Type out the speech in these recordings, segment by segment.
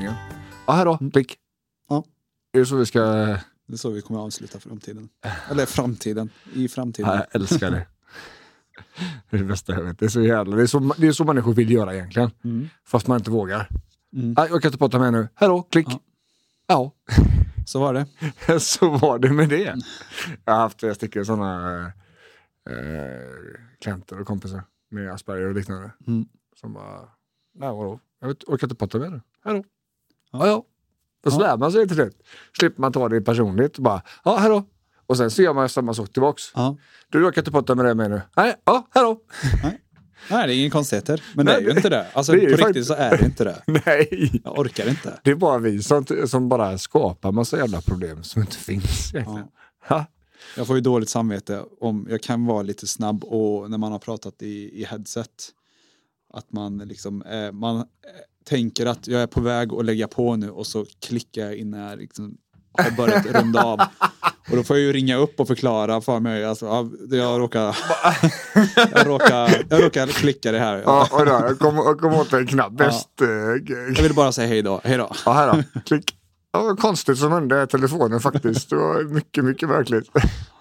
Asperger-avslutningen. Ja, här då. Klick. Ja. Är det så vi ska... Det är så vi kommer att avsluta framtiden. Eller framtiden. I framtiden. Ja, jag älskar det. Det är det bästa jag vet. Det är så jävla... Det är så, det är så människor vill göra egentligen. Fast man inte vågar. Mm. Nej, jag kan inte prata med nu. Då. Klick. Ja. Ja. Så var det. så var det med det. Jag har haft tre stycken sådana eh, klienter och kompisar med Asperger och liknande. Mm. Som bara, nej vadå? Jag vet, orkar inte prata med dig. Hej då. Ja. Ja. Och så Ja. lär man sig till slut. Slipper man ta det personligt. Bara, ja, då. Och sen så gör man samma sak tillbaks. Ja. Du orkar inte prata med dig mer nu. Nej, ja, hej då. Nej, det är ingen konstigheter. Men det Nej, är ju det- inte det. Alltså det på riktigt faktiskt- så är det inte det. Nej. Jag orkar inte. Det är bara vi som, som bara skapar massa jävla problem som inte finns egentligen. Ja. Jag får ju dåligt samvete om jag kan vara lite snabb och när man har pratat i, i headset. Att man liksom, eh, man tänker att jag är på väg att lägga på nu och så klickar jag innan jag liksom har börjat runda av. Och då får jag ju ringa upp och förklara för mig. Alltså, ja, jag råkar, jag råkar, jag råkar klicka det här. Ja, och då, jag kom, jag kom åt en knapp. Ja. Bäst. eh, Jag vill bara säga hej då. Hej då. Ja, här då. Klick. Ja, konstigt som hände i telefonen faktiskt. Det var mycket, mycket märkligt.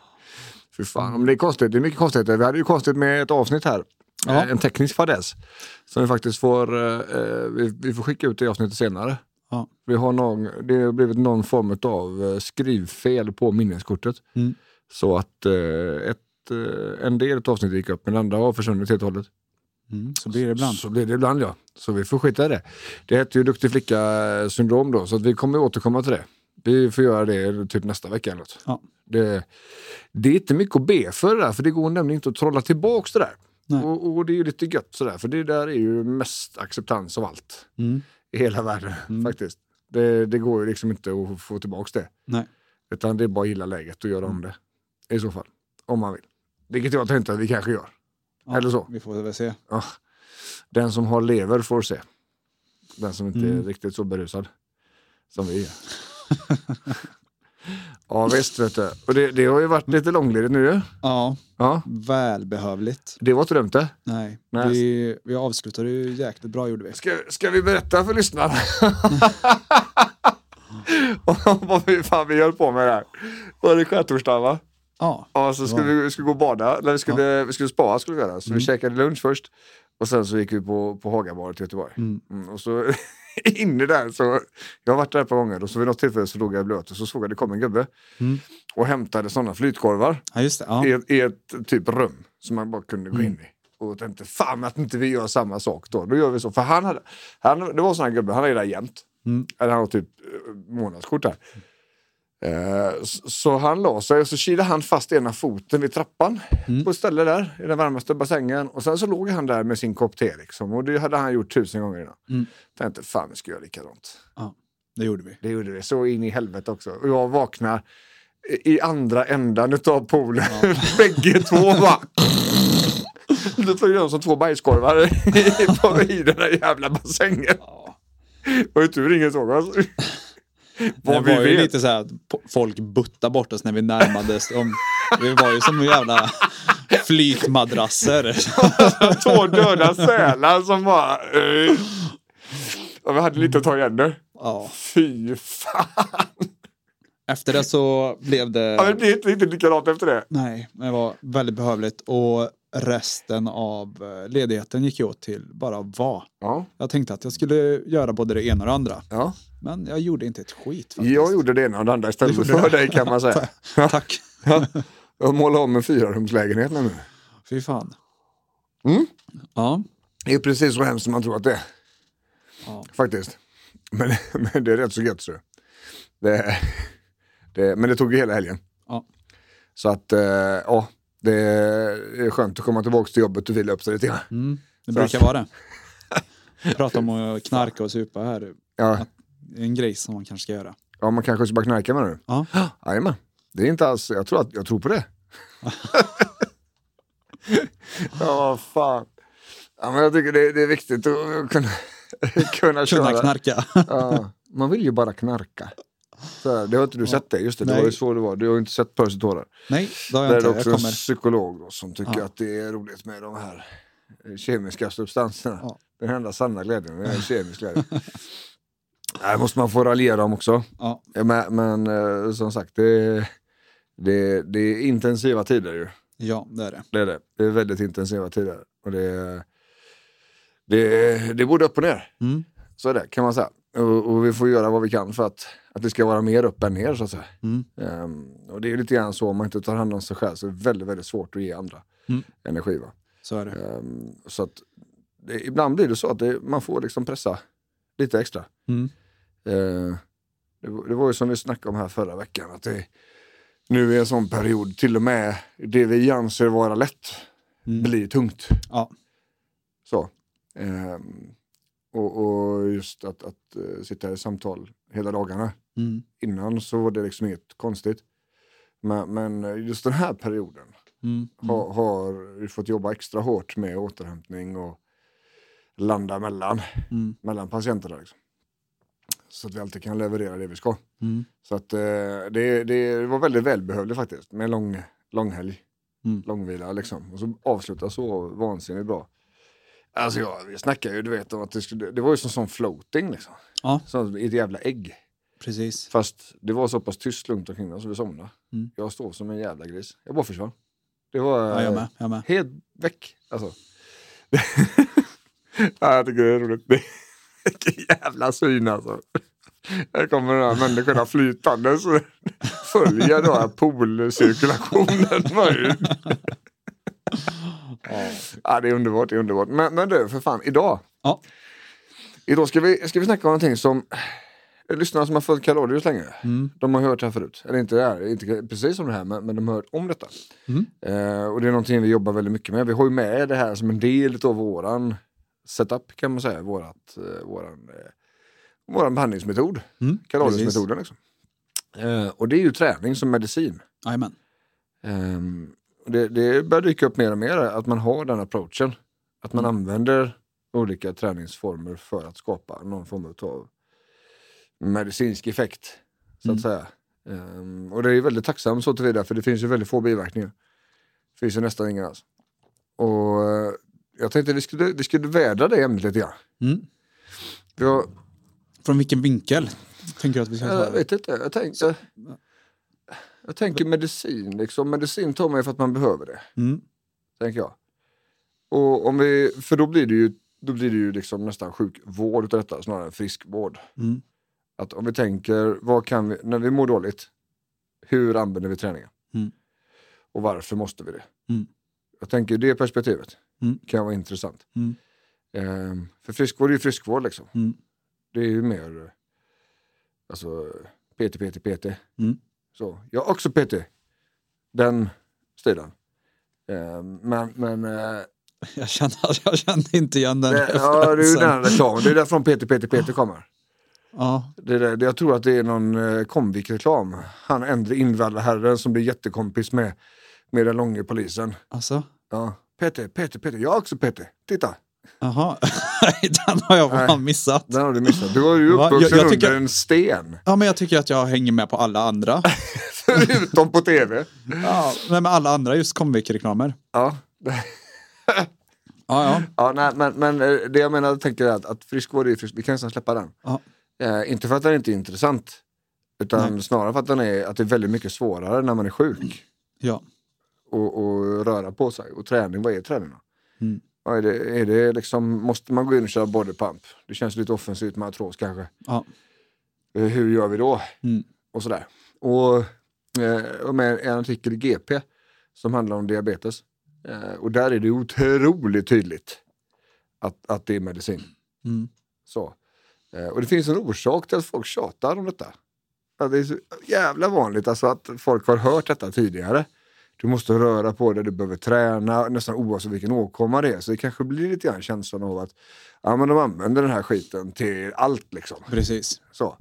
Fy fan, om det är konstigt. Det är mycket konstigheter. Vi hade ju konstigt med ett avsnitt här. Ja. Eh, En teknisk fadäs. Som vi faktiskt får, eh, eh, vi, får skicka ut det avsnittet senare. Ja. Vi har någon, det har blivit någon form av eh, skrivfel på minneskortet. Mm. Så att eh, ett, en del av avsnittet gick upp men andra har försvunnit helt och hållet. Mm, så blir det ibland. Så blir det ibland ja. Så vi får skita i det. Det heter ju duktig flicka syndrom då så att vi kommer återkomma till det. Vi får göra det typ nästa vecka eller något. Ja. Det, det är inte mycket att be för det där för det går nämligen inte att trolla tillbaks det där. Och, och det är ju lite gött sådär för det där är ju mest acceptans av allt Mm. i hela världen faktiskt. Det, det går ju liksom inte att få tillbaks det. Nej. Utan det är bara att gilla läget och göra om det. I så fall. Om man vill. Vilket jag tänkte att vi kanske gör. Ja, Eller så. Vi får väl se. Ja. Den som har lever får se. Den som inte Mm. är riktigt så berusad. Som vi är. ja visst vet du. Och det, det har ju varit lite långledigt nu ju. Ja, Ja, välbehövligt. det var inte dumt det. Nej, Nej. Vi, vi avslutade ju jäkligt bra gjorde vi. Ska, ska vi berätta för lyssnarna? Om vad vi, fan vi höll på med där. Var det skärtorsdagen va? Ja, Ja, så skulle vi, vi skulle gå och bada, eller vi skulle, vi skulle spara skulle vi göra. Så vi käkade lunch först. Och sen så gick vi på, på Hagabadet i Göteborg. Mm. Mm, och så inne där så, jag har varit där ett par gånger och så vid något tillfälle så låg jag blöt och så såg jag det kom en gubbe. Mm. Och hämtade sådana flytkorvar ja det. Ja. i, ett, i ett typ rum som man bara kunde gå in i. Och tänkte fan att inte vi gör samma sak då. Då gör vi så. För han hade, han, det var en sån här gubbe, han är där jämt. Mm. Eller han har typ eh, månadskort där. Eh, Så han la sig och så kilade han fast ena foten vid trappan Mm. på ett ställe där i den varmaste bassängen. Och sen så låg han där med sin kopp te liksom. Och det hade han gjort tusen gånger innan. Mm. Tänkte fan vi ska göra likadant. ja, det gjorde vi. Det gjorde vi så in i helvete också. Och jag vaknar i- andra ändan utav poolen. Bägge två bara... Då flög de som två bajskorvar i, den där jävla bassängen. Och hur tur ingen såg oss. Det Vad vi var ju vet. lite så här att folk buttade bort oss när vi närmades. Om, vi var ju som jävla flytmadrasser. Två döda sälar som bara... Och vi hade lite att ta igen nu. Ja. Fy fan. Efter det så blev det... Ja, men det blir inte riktigt likadant efter det. Nej, det var väldigt behövligt. Och resten av eh, ledigheten gick ju åt till bara vara. Ja. Jag tänkte att jag skulle göra både det ena och det andra. ja. Men jag gjorde inte ett skit faktiskt. Jag gjorde det ena och det andra istället gjorde för det. dig kan man säga. Tack. Jag målar om en fyrarumslägenhet nu. Fy fan. Mm. Ja. Det är precis så hemskt som man tror att det är. Ja. Faktiskt. Men, men det är rätt så gött. Så. Det, det, men det tog ju hela helgen. Ja. Så att, eh, ja, det är skönt att komma tillbaka till jobbet och vila upp sig lite grann. Mm. Det Så- brukar vara det. Prata om att knarka och supa här. Ja, Det är en grej som man kanske ska göra. ja, man kanske ska bara knarka nu. Ja. Jajamän. Det är inte alls, jag tror, att, jag tror på det. ja, vad fan. Ja, men jag tycker det, det är viktigt att kunna, kunna. Kunna knarka. Ja, man vill ju bara knarka. Så det har inte du sett det, just det, det Nej. var ju så det var. Du har ju inte sett Percy tårar. Nej, det har Där jag är inte. det också Jag en kommer. psykolog då, som tycker Ja. att det är roligt med de här eh, kemiska substanserna. Ja. Den enda sanna glädjen är kemisk glädje. Nej, måste man få raljera om också. Ja, Men, men eh, som sagt, det, det, det är intensiva tider ju. ja, det är det. Det är det. Det är väldigt intensiva tider. Och det, det, det är både upp och ner. Mm. Så är det, kan man säga. Och, och vi får göra vad vi kan för att, att det ska vara mer upp än ner så att säga. Mm. Ehm, och det är lite grann så, om man inte tar hand om sig själv så är det väldigt, väldigt svårt att ge andra Mm. energi. Va? Så är det. Ehm, så att det, ibland blir det så att det, man får liksom pressa lite extra. Mm. Eh, det, var- det var ju som vi snackade om här förra veckan, att det nu är en sån period, till och med det vi anser vara lätt Mm. blir tungt. Ja. Så. Ehm, och, och just att, att eh, sitta i samtal hela dagarna. Mm. Innan så var det liksom inget konstigt. Men, men just den här perioden Mm. har, har vi fått jobba extra hårt med återhämtning och landa mellan, Mm. mellan patienterna. Liksom. Så att vi alltid kan leverera det vi ska. Mm. Så att eh, det, det var väldigt välbehövligt faktiskt med lång, långhelg, Mm. långvila liksom. Och så avsluta så vansinnigt bra. Alltså ja, vi snackar ju du vet om att det, skulle, det var ju som sån floating liksom. Ja. Som ett jävla ägg. Precis. Fast det var så pass tyst lugnt omkring oss så vi somnade. Mm. Jag står som en jävla gris. Jag bara försvann. Det var Ja, jag eh, med. Jag med. helt väck. Alltså. ja, jag tycker det är roligt. Vilken jävla syn alltså. Här kommer de här människorna flytande så följer då ju- ja, det är underbart, det är underbart. Men, men du, för fan, idag. Ja. Idag ska vi, ska vi snacka om någonting som lyssnarna som har följt Kalorius länge, Mm. de har hört det här förut. Eller inte det här, inte precis som det här, men, men de har hört om detta. Mm. Eh, och det är någonting vi jobbar väldigt mycket med. Vi har ju med det här som en del av våran setup kan man säga, vårat, eh, våran, eh, våran behandlingsmetod. Mm. Kaloriusmetoden liksom. Eh, och det är ju träning som medicin. Jajamän. Det, det börjar dyka upp mer och mer att man har den approachen. Att man använder olika träningsformer för att skapa någon form av medicinsk effekt. Så att säga. Ehm, och det är väldigt tacksamt så tillvida för det finns ju väldigt få biverkningar. Det finns ju nästan inga alls. Och eh, jag tänkte vi skulle, vi skulle vädra det ämnet lite grann. Mm. Har, Från vilken vinkel tänker du att vi ska ta jag vet inte, jag tänkte, jag tänker medicin liksom. Medicin tar man ju för att man behöver det. Mm. tänker jag. Och om vi, för då blir det ju, då blir det ju liksom nästan sjukvård utav detta snarare än friskvård. Mm. Att om vi tänker, vad kan vi, när vi mår dåligt, hur använder vi träningen? Mm. Och varför måste vi det? Mm. Jag tänker det perspektivet Mm. kan vara intressant. Mm. Ehm, för friskvård är ju friskvård liksom. Det är ju mer, alltså PT, PT, PT. Så, jag är också PT. Den stilen. Ehm, men, men eh, Jag, kände, jag kände inte igen den Det, ja, det är ju den reklamen. Det är därifrån Peter Peter Peter kommer. Ja, Det är det, jag tror att det är någon eh, Comvik-reklam. Han äldre invandrarherren som blir jättekompis med, med den långe polisen. alltså. Ja. Peter, Peter, Peter. Jag är också Peter. Titta, Jaha, den har jag fan missat. den har du missat. Du var ju uppvuxen Jag- jag tycker- under en sten. Ja, men jag tycker att jag hänger med på alla andra. Förutom på tv. Ja, men med alla andra just Comvik-reklamer. Ja. Ja, ja. Ja, nej, men, men eh, det jag menar, tänker är att, att friskvård är frisk. Vi kan nästan släppa den. Eh, inte för att den inte är intressant. Utan Nej. snarare för att, den är, att det är väldigt mycket svårare när man är sjuk. ja. och, och röra på sig. Och träning, vad är träning då? Mm. Är det, är det liksom, måste man gå in och köra bodypump? Det känns lite offensivt med artros kanske. ja. Eh, Hur gör vi då? Mm. Och sådär. Och, eh, och med en artikel i GP som handlar om diabetes. Eh, och där är det otroligt tydligt att, att det är medicin. Mm. Så. Och det finns en orsak till att folk tjatar om detta. Det är så jävla vanligt alltså att folk har hört detta tidigare. Du måste röra på dig, du behöver träna, nästan oavsett vilken åkomma det är. Så det kanske blir lite grann känslan av att ja, men de använder den här skiten till allt. liksom. Precis. Så.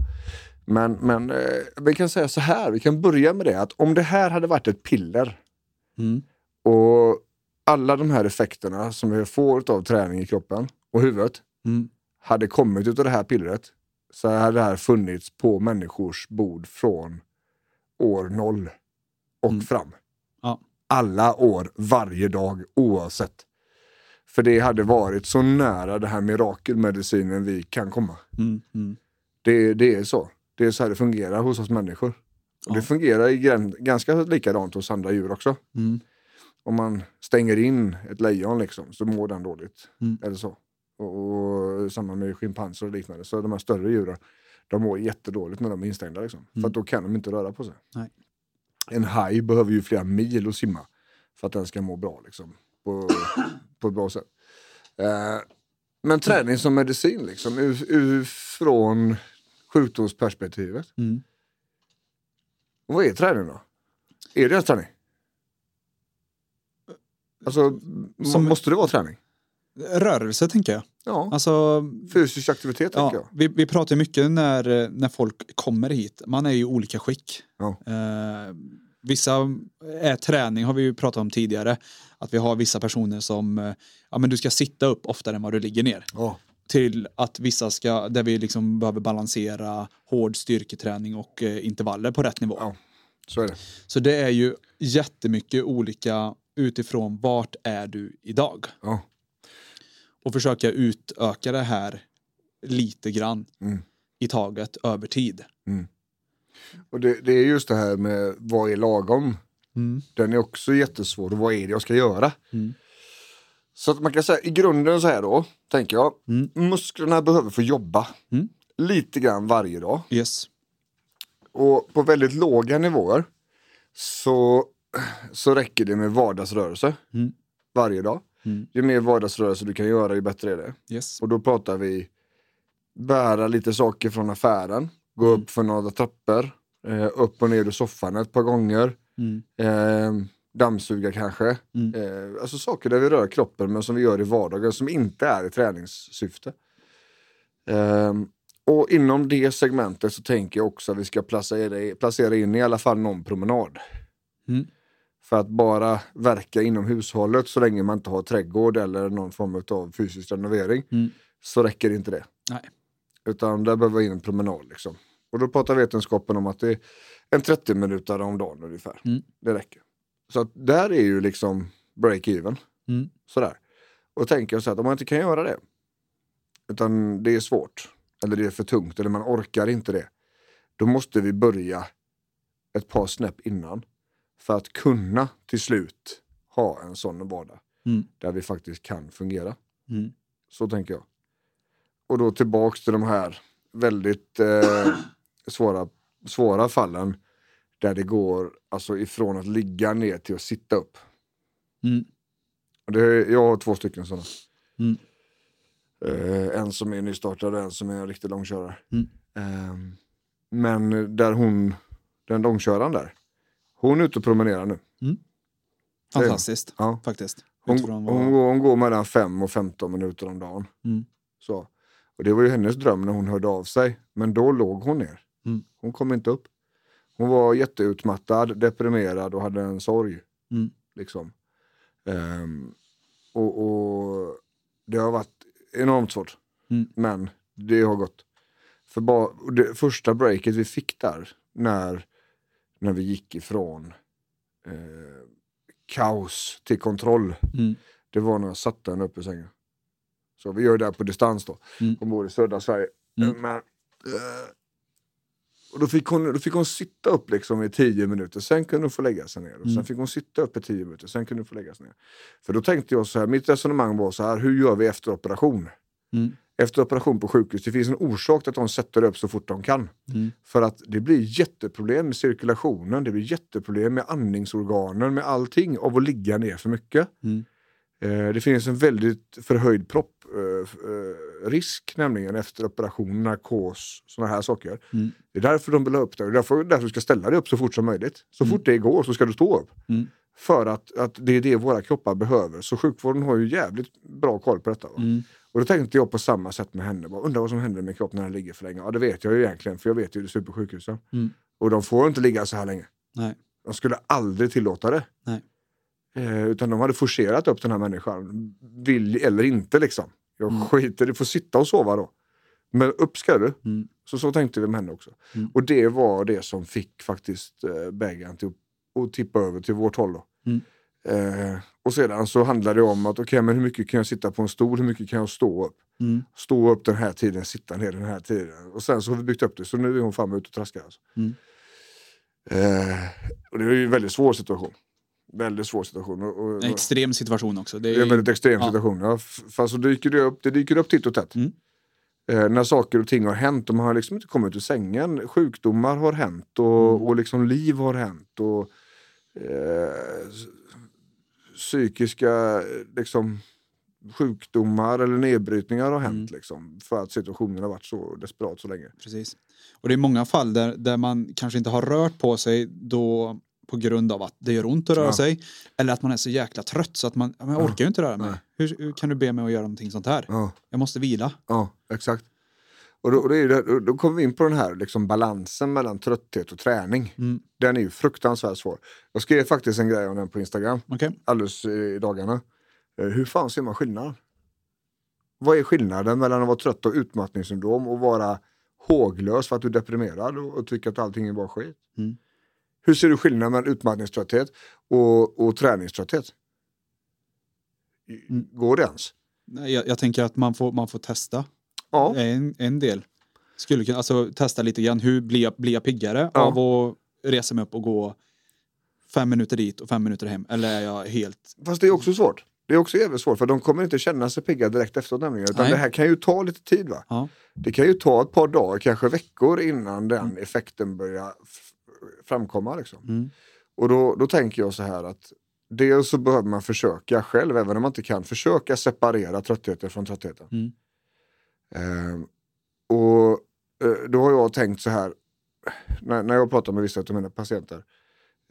Men, men eh, vi kan säga så här, vi kan börja med det att om det här hade varit ett piller Mm. och alla de här effekterna som vi får av träning i kroppen och huvudet Mm. hade kommit utav det här pillret så hade det här funnits på människors bord från år noll och Mm. fram. Alla år, varje dag, oavsett. För det hade varit så nära det här mirakelmedicinen vi kan komma. Mm. Mm. Det, det är så. Det är så här det fungerar hos oss människor. Och Det Ja. fungerar i gräns, ganska likadant hos andra djur också. Mm. Om man stänger in ett lejon liksom, så mår den dåligt. Mm. Eller så. Och, och samma med schimpanser och liknande. Så de här större djuren, de mår jättedåligt när de är instängda. Liksom. För att då kan de inte röra på sig. Nej. En haj behöver ju flera mil att simma för att den ska må bra. Liksom, på, på ett bra sätt. Eh, men träning som medicin, liksom, ur, ur, från sjukdomsperspektivet. Mm. Vad är träning då? Är det ens träning? Alltså, Som- måste det vara träning? Rörelse tänker jag. Ja, Alltså, fysisk aktivitet tänker ja, jag. vi, vi pratar mycket när, när folk kommer hit. Man är ju i olika skick. Ja. Eh, vissa är träning har vi ju pratat om tidigare. Att vi har vissa personer som, eh, ja men du ska sitta upp oftare än vad du ligger ner. Ja, Till att vissa ska, där vi liksom behöver balansera hård styrketräning och eh, intervaller på rätt nivå. Ja. så är det. Så det är ju jättemycket olika utifrån vart är du idag. Ja. Och försöka utöka det här lite grann Mm. i taget över tid. Och det, det är just det här med vad är lagom? Mm. Den är också jättesvår. Vad är det jag ska göra? Mm. Så att man kan säga i grunden så här då, tänker jag. Mm. Musklerna behöver få jobba Mm. lite grann varje dag. Yes. Och på väldigt låga nivåer så, så räcker det med vardagsrörelse Mm. varje dag. Mm. Ju mer vardagsrörelse du kan göra, ju bättre är det. Yes. Och då pratar vi bära lite saker från affären, gå Mm. upp för några trappor, eh, upp och ner ur soffan ett par gånger, Mm. eh, dammsuga kanske. Mm. Eh, alltså saker där vi rör kroppen men som vi gör i vardagen som inte är i träningssyfte. Eh, och inom det segmentet så tänker jag också att vi ska placera, placera in i alla fall någon promenad. För att bara verka inom hushållet så länge man inte har trädgård eller någon form av fysisk renovering Mm. så räcker inte det. Nej. Utan där behöver in en promenad. Liksom. Och då pratar vetenskapen om att det är en 30 minuter om dagen ungefär. Mm. Det räcker. Så att där är ju liksom break-even. Mm. Sådär. Och tänker jag så här att om man inte kan göra det, utan det är svårt, eller det är för tungt, eller man orkar inte det, då måste vi börja ett par snäpp innan för att kunna till slut ha en sån vardag Mm. där vi faktiskt kan fungera. Mm. Så tänker jag. Och då tillbaks till de här väldigt eh, svåra, svåra fallen där det går alltså ifrån att ligga ner till att sitta upp. Mm. Och det, jag har två stycken sådana. Mm. Eh, en som är nystartad och en som är en riktig långkörare. Mm. Eh, men där hon, den långköraren där, hon är ute och promenerar nu. Fantastiskt Ja. faktiskt. Hon, vad- hon, går, hon går mellan 5 och 15 minuter om dagen. Mm. Så. Och det var ju hennes dröm när hon hörde av sig. Men då låg hon ner. Mm. Hon kom inte upp. Hon var jätteutmattad, deprimerad och hade en sorg. Mm. Liksom. Ehm, och, och det har varit enormt svårt. Mm. Men det har gått. För bara, det första breaket vi fick där, när, när vi gick ifrån eh, kaos till kontroll, Mm. det var när jag satte henne upp i sängen. Så vi gör det här på distans då. Mm. Hon bor i södra Sverige. Mm. Men, eh, och då fick, hon, då fick hon sitta upp liksom i tio minuter, sen kunde hon få lägga sig ner. Och sen Mm. fick hon sitta upp i tio minuter, sen kunde hon få lägga sig ner. För då tänkte jag så här, mitt resonemang var så här, hur gör vi efter operation? Mm. Efter operation på sjukhus, det finns en orsak till att de sätter upp så fort de kan. Mm. För att det blir jätteproblem med cirkulationen, det blir jätteproblem med andningsorganen, med allting av att ligga ner för mycket. Mm. Eh, det finns en väldigt förhöjd propprisk nämligen efter operation, narkos, sådana här saker. Mm. Det är därför de vill ha upp det. Det är därför, därför du ska ställa dig upp så fort som möjligt. Så Mm. fort det går så ska du stå upp. Mm. För att, att det är det våra kroppar behöver. Så sjukvården har ju jävligt bra koll på detta. Och då tänkte jag på samma sätt med henne. Bara, Undrar vad som händer med kroppen när den ligger för länge. Ja det vet jag ju egentligen för jag vet ju det ser ut på sjukhusen. Mm. Och de får inte ligga så här länge. Nej. De skulle aldrig tillåta det. Nej. Eh, utan de hade forcerat upp den här människan. Vill eller inte liksom. Jag Mm. skiter du får sitta och sova då. Men upp ska du. Mm. Så, så tänkte vi med henne också. Mm. Och det var det som fick faktiskt eh, bägaren att tippa över till vårt håll. Då. Mm. Eh, och sedan så handlar det om att okej, men hur mycket kan jag sitta på en stol, hur mycket kan jag stå upp? Mm. Stå upp den här tiden, sitta ner den här tiden. Och sen så har vi byggt upp det, så nu är hon framme ute och traskar. Alltså. Mm. Eh, och det är ju en väldigt svår situation. Väldigt svår situation. Och, och, En extrem situation också. Det det är en väldigt extrem ja. situation. Ja, fast så dyker det upp, det dyker upp titt och tätt. Mm. Eh, när saker och ting har hänt och man har liksom inte kommit ur sängen. Sjukdomar har hänt och, Mm. och liksom liv har hänt. Och, eh, psykiska eh, liksom, sjukdomar eller nedbrytningar har hänt. Liksom, för att situationen har varit så desperat så länge. Precis. Och det är många fall där, där man kanske inte har rört på sig då på grund av att det gör ont att röra Ja. sig. Eller att man är så jäkla trött så att man, jag orkar ju inte röra mig. Hur, hur kan du be mig att göra någonting sånt här? Ja. Jag måste vila. Ja, exakt. Och då, och det då- kommer vi in på den här liksom balansen mellan trötthet och träning. Mm. Den är ju fruktansvärt svår. Jag skrev faktiskt en grej om den på Instagram Okej? alldeles i dagarna. Eh, Hur fan ser man skillnad? Vad är skillnaden mellan att vara trött och utmattningssyndrom och vara håglös för att du är deprimerad och, och tycker att allting är bara skit? Mm. Hur ser du skillnaden mellan utmattningströtthet och, och träningströtthet? Mm. Går det ens? Nej, Jag, jag tänker att man får, man får testa. Ja. En, en del. Skulle kunna, alltså testa lite grann. Hur blir jag, blir jag piggare Ja. av att resa mig upp och gå fem minuter dit och fem minuter hem? Eller är jag helt... Fast det är också svårt. Det är också jävligt svårt för de kommer inte känna sig pigga direkt efteråt nämligen. Utan Nej. det här kan ju ta lite tid va. Ja. Det kan ju ta ett par dagar, kanske veckor innan den effekten börjar framkomma. Liksom. Mm. Och då, då tänker jag så här att dels så behöver man försöka själv, även om man inte kan, försöka separera tröttheten från tröttheten. Mm. Ehm, och eh, då har jag tänkt så här, när, när jag pratar med vissa av mina patienter.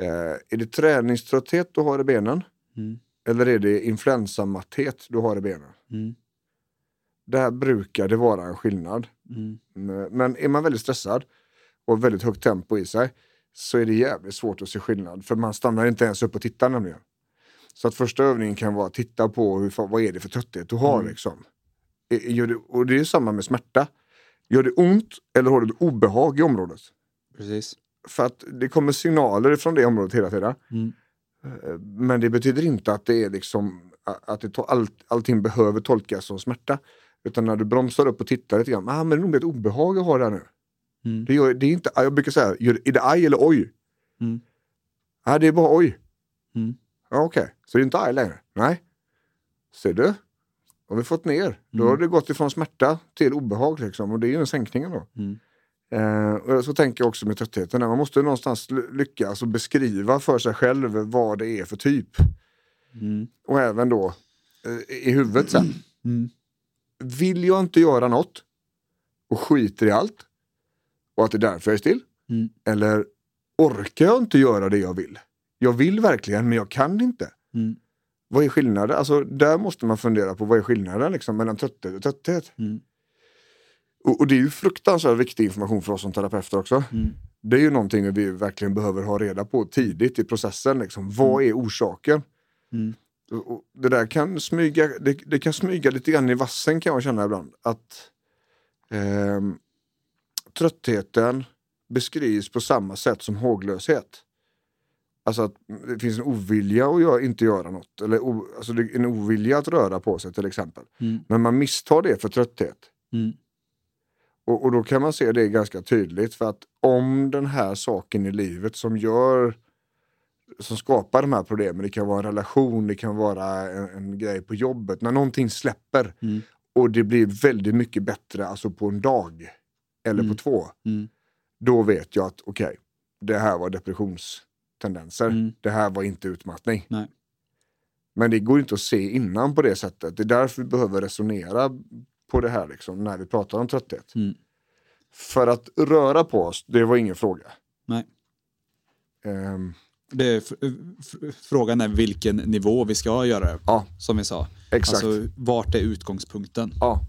Eh, är det träningströtthet du har i benen? Mm. Eller är det influensamatthet du har i benen? Mm. Där brukar det vara en skillnad. Mm. Men är man väldigt stressad och väldigt högt tempo i sig så är det jävligt svårt att se skillnad. För man stannar inte ens upp och tittar nämligen. Så att första övningen kan vara att titta på hur, vad är det för trötthet du har. Mm. Liksom. Det, och det är samma med smärta. Gör det ont eller har du obehag i området? Precis. För att det kommer signaler från det området hela tiden. Mm. Eh, Men det betyder inte att det är liksom att det, allt, allting behöver tolkas som smärta. Utan när du bromsar upp och tittar lite grann, ah, men det är nog ett obehag jag har där nu. Mm. Det, gör, det är inte, jag brukar säga, gör- är det aj eller oj? Mm. Nej, det är bara oj. Mm. Ja, Okej, så det är inte aj längre? Nej. Ser du? Har vi fått ner. Då Mm. har det gått ifrån smärta till obehag liksom. Och det är ju en sänkning då. Mm. Eh, och så tänker jag också med tröttheten. Man måste någonstans ly- lyckas och beskriva för sig själv vad det är för typ. Mm. Och även då eh, i huvudet sen. Mm. Vill jag inte göra något och skiter i allt och att det är därför jag är still? Mm. Eller orkar jag inte göra det jag vill? Jag vill verkligen men jag kan inte. Mm. Vad är skillnaden? Alltså, där måste man fundera på vad är skillnaden liksom, mellan trötthet och trötthet. Mm. Och, och det är ju fruktansvärt viktig information för oss som terapeuter också. Mm. Det är ju någonting vi verkligen behöver ha reda på tidigt i processen. Liksom. Vad är orsaken? Mm. Och- Det där kan smyga, det, det kan smyga lite grann i vassen kan jag känna ibland. Att ehm, tröttheten beskrivs på samma sätt som håglöshet. Alltså att det finns en ovilja att göra, inte göra något. Eller o, alltså en ovilja att röra på sig till exempel. Mm. Men man misstar det för trötthet. Mm. Och, och då kan man se det ganska tydligt för att om den här saken i livet som gör som skapar de här problemen, det kan vara en relation, det kan vara en, en grej på jobbet, när någonting släpper Mm. och det blir väldigt mycket bättre alltså på en dag eller Mm. på två, Mm. då vet jag att okej, det här var depressionstendenser, Mm. det här var inte utmattning. Nej. Men det går inte att se innan på det sättet. Det är därför vi behöver resonera på det här liksom, när vi pratar om trötthet. Mm. För att röra på oss, det var ingen fråga. Nej. Ehm, Det är, frågan är vilken nivå vi ska göra det, ja, som vi sa. exakt. Alltså, vart är utgångspunkten? Ja.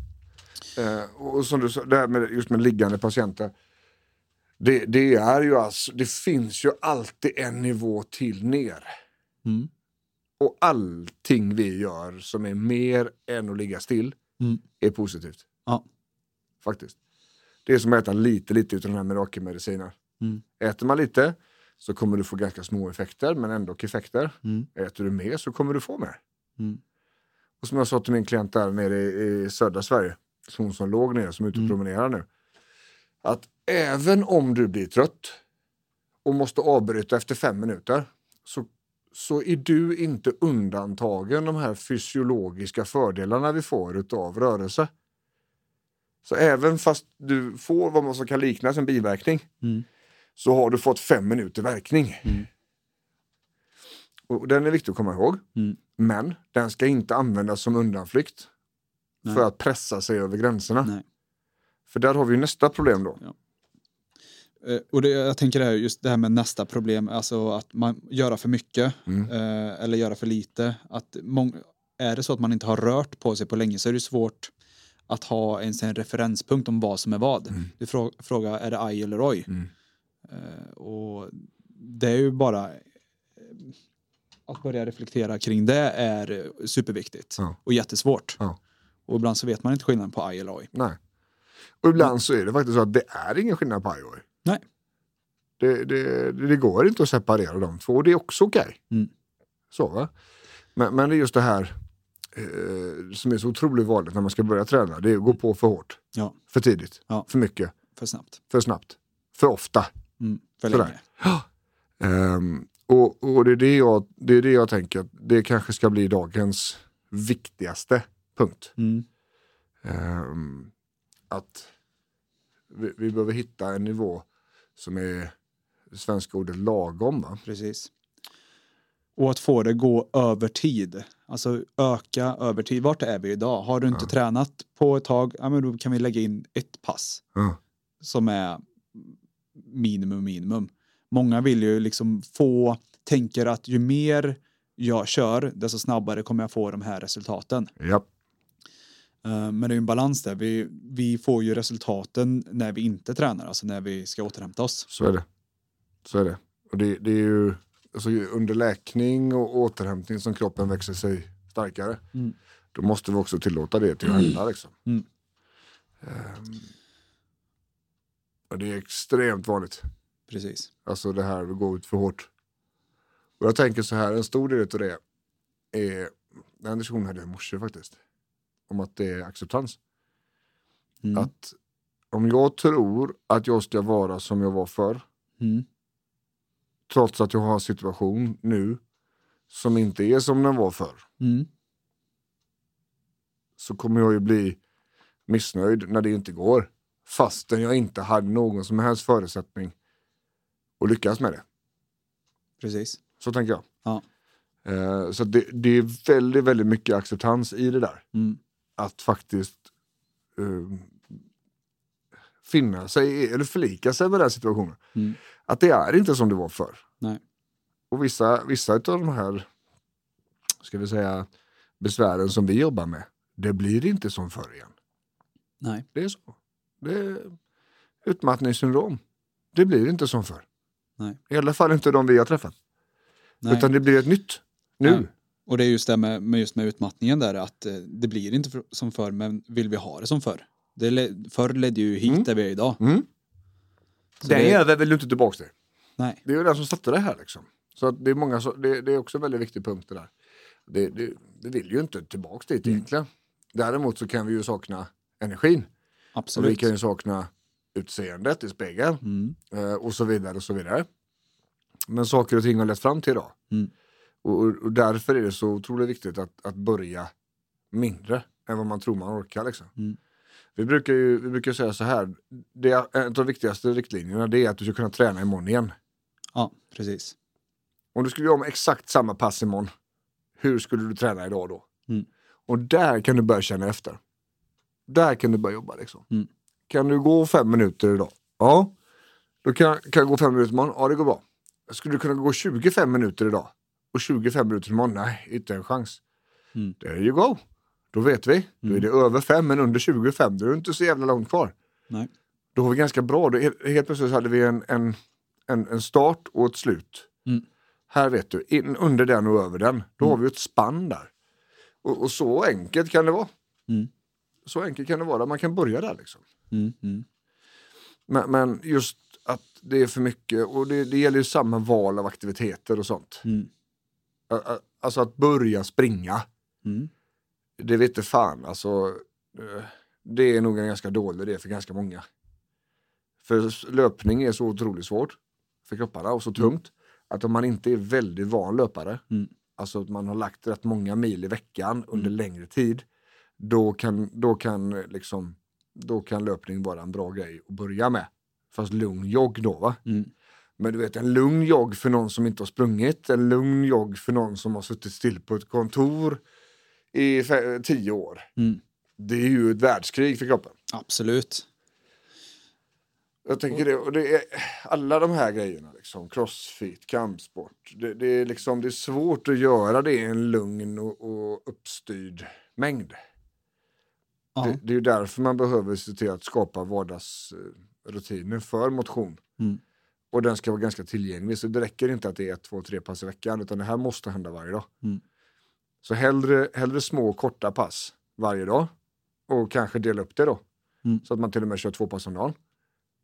Eh, och som du sa, det här med, just med liggande patienter. Det, det är ju alltså, det finns ju alltid en nivå till ner. Mm. Och allting vi gör som är mer än att ligga still Mm. är positivt. Ja. Faktiskt. Det är som att äta lite, lite utav den här mirakelmedicinen. Mm. Äter man lite så kommer du få ganska små effekter, men ändå effekter. Mm. Äter du mer så kommer du få mer. Mm. Och som jag sa till min klient där nere i, i södra Sverige, hon som låg nere, som är ute och promenerar nu. Att även om du blir trött och måste avbryta efter fem minuter så, så är du inte undantagen de här fysiologiska fördelarna vi får utav rörelse. Så även fast du får vad man som kan liknas en biverkning Mm. så har du fått fem minuter verkning. Mm. Och den är viktig att komma ihåg. Mm. Men den ska inte användas som undanflykt Nej. för att pressa sig över gränserna. Nej. För där har vi nästa problem då. Eh, Och det, jag tänker det här, just det här med nästa problem, alltså att man göra för mycket Mm. eh, eller göra för lite. Att mång, är det så att man inte har rört på sig på länge så är det svårt att ha ens en referenspunkt om vad som är vad. Du frå, frågar, är det aj eller oj? Mm. Eh, och det är ju bara eh, att börja reflektera kring det är eh, superviktigt Ja. och jättesvårt. Ja. Och ibland så vet man inte skillnaden på aj eller oj. Nej. Och ibland så är det faktiskt så att det är ingen skillnad på IOI. Nej. Det, det, det går inte att separera de två och det är också okej. Mm. Så va? Men, men det är just det här eh, som är så otroligt vanligt när man ska börja träna. Det är att gå på för hårt, Ja, för tidigt, Ja. för mycket, för snabbt. för snabbt, för ofta. Mm, för Sådär. länge. Ehm, och och det, är det, jag, det är det jag tänker, att det kanske ska bli dagens viktigaste punkt. Mm. Ehm, att vi, vi behöver hitta en nivå som är det svenska ordet lagom. Va? Precis. Och att få det gå över tid. Alltså öka över tid. Vart är vi idag? Har du inte tränat på ett tag, ja, men då kan vi lägga in ett pass Ja. som är minimum minimum. Många vill ju liksom få, tänker att ju mer jag kör, desto snabbare kommer jag få de här resultaten. Ja. Eh, Men det är en balans där. Vi, vi får ju resultaten när vi inte tränar, alltså när vi ska återhämta oss. Så är det. Så är det. Och det, det är ju alltså, under läkning och återhämtning som kroppen växer sig starkare. Mm. Då måste vi också tillåta det till att hända. Liksom. Mm. Ehm, och det är extremt vanligt. Precis. Alltså det här att gå ut för hårt. Och jag tänker så här, en stor del av det är, den diskussionen hade jag i morse faktiskt. Om att det är acceptans. Mm. Att om jag tror att jag ska vara som jag var förr, Mm. trots att jag har en situation nu som inte är som den var förr, Mm. så kommer jag ju bli missnöjd när det inte går. Fastän jag inte hade någon som helst förutsättning att lyckas med det. Precis. Så tänker jag. Ja. Eh, så det, det är väldigt, väldigt mycket acceptans i det där. Mm. Att faktiskt eh, finna sig, eller förlika sig med den här situationen. Mm. Att det är inte som det var förr. Nej. Och vissa, vissa av de här, ska vi säga, besvären som vi jobbar med, det blir inte som förr igen. Nej. Det är så. Det är utmattningssyndrom. Det blir inte som förr. Nej. I alla fall inte de vi har träffat. Nej. Utan det blir ett nytt. Nu. Nej. Och det är just det med, med, just med utmattningen där att eh, det blir inte för, som förr men vill vi ha det som förr? Det le, förr ledde ju hit Mm. där vi är idag. Mm. Den det- jäveln vill du inte tillbaka till. Nej. Det är ju den som satte det här liksom. Så det, är många, så, det, det är också en väldigt viktig punkt det där. Det, det, det vill ju inte tillbaka dit Mm. egentligen. Däremot så kan vi ju sakna energin. Och vi Absolut. kan ju sakna utseendet i spegeln. Mm. eh, och så vidare och så vidare. Men saker och ting har lett fram till idag. Mm. Och, och, därför är det så otroligt viktigt att, att börja mindre än vad man tror man orkar. Liksom. Mm. Vi brukar ju vi brukar säga så här, det en av de viktigaste riktlinjerna det är att du ska kunna träna imorgon igen. Ja, precis. Om du skulle göra om exakt samma pass imorgon, hur skulle du träna idag då? Mm. Och där kan du börja känna efter. Där kan du börja jobba liksom. Mm. Kan du gå fem minuter idag? Ja. Då kan, kan jag gå fem minuter imorgon? Ja, det går bra. Skulle du kunna gå 25 minuter idag? Och 25 minuter imorgon? Nej, inte en chans. Mm. There you go. Då vet vi. Då är det över fem, men under 25, då är det inte så jävla långt kvar. Nej. Då var vi ganska bra. Då, helt, plötsligt hade vi en, en, en, en start och ett slut. Mm. Här vet du, in, under den och över den. Då har vi ett spann där. Och, och så enkelt kan det vara. Mm. Så enkelt kan det vara. Man kan börja där liksom. Mm. Mm. Men, men just att det är för mycket och det, det gäller ju samma val av aktiviteter och sånt. Mm. Alltså att börja springa. Mm. Det vet fan alltså. eh, Det är nog en ganska dålig idé för ganska många. För löpning är så otroligt svårt för kropparna och så tungt. Att om man inte är väldigt van löpare, Mm. alltså att man har lagt rätt många mil i veckan under längre tid. Då kan, då, kan, liksom, då kan löpning vara en bra grej att börja med. Fast lugn jogg då va. Mm. Men du vet en lugn jogg för någon som inte har sprungit, en lugn jogg för någon som har suttit still på ett kontor i tio år. Mm. Det är ju ett världskrig för kroppen. Absolut. Jag tänker det, och det är alla de här grejerna, liksom, crossfit, kampsport. Det, det, är liksom, det är svårt att göra det i en lugn och, och uppstyrd mängd. Ja. Det, det är ju därför man behöver se till att skapa vardagsrutiner för motion. Mm. Och den ska vara ganska tillgänglig. Så det räcker inte att det är ett, två, tre pass i veckan. Utan det här måste hända varje dag. Mm. Så hellre, hellre små korta pass varje dag. Och kanske dela upp det då. Mm. Så att man till och med kör två pass om dagen.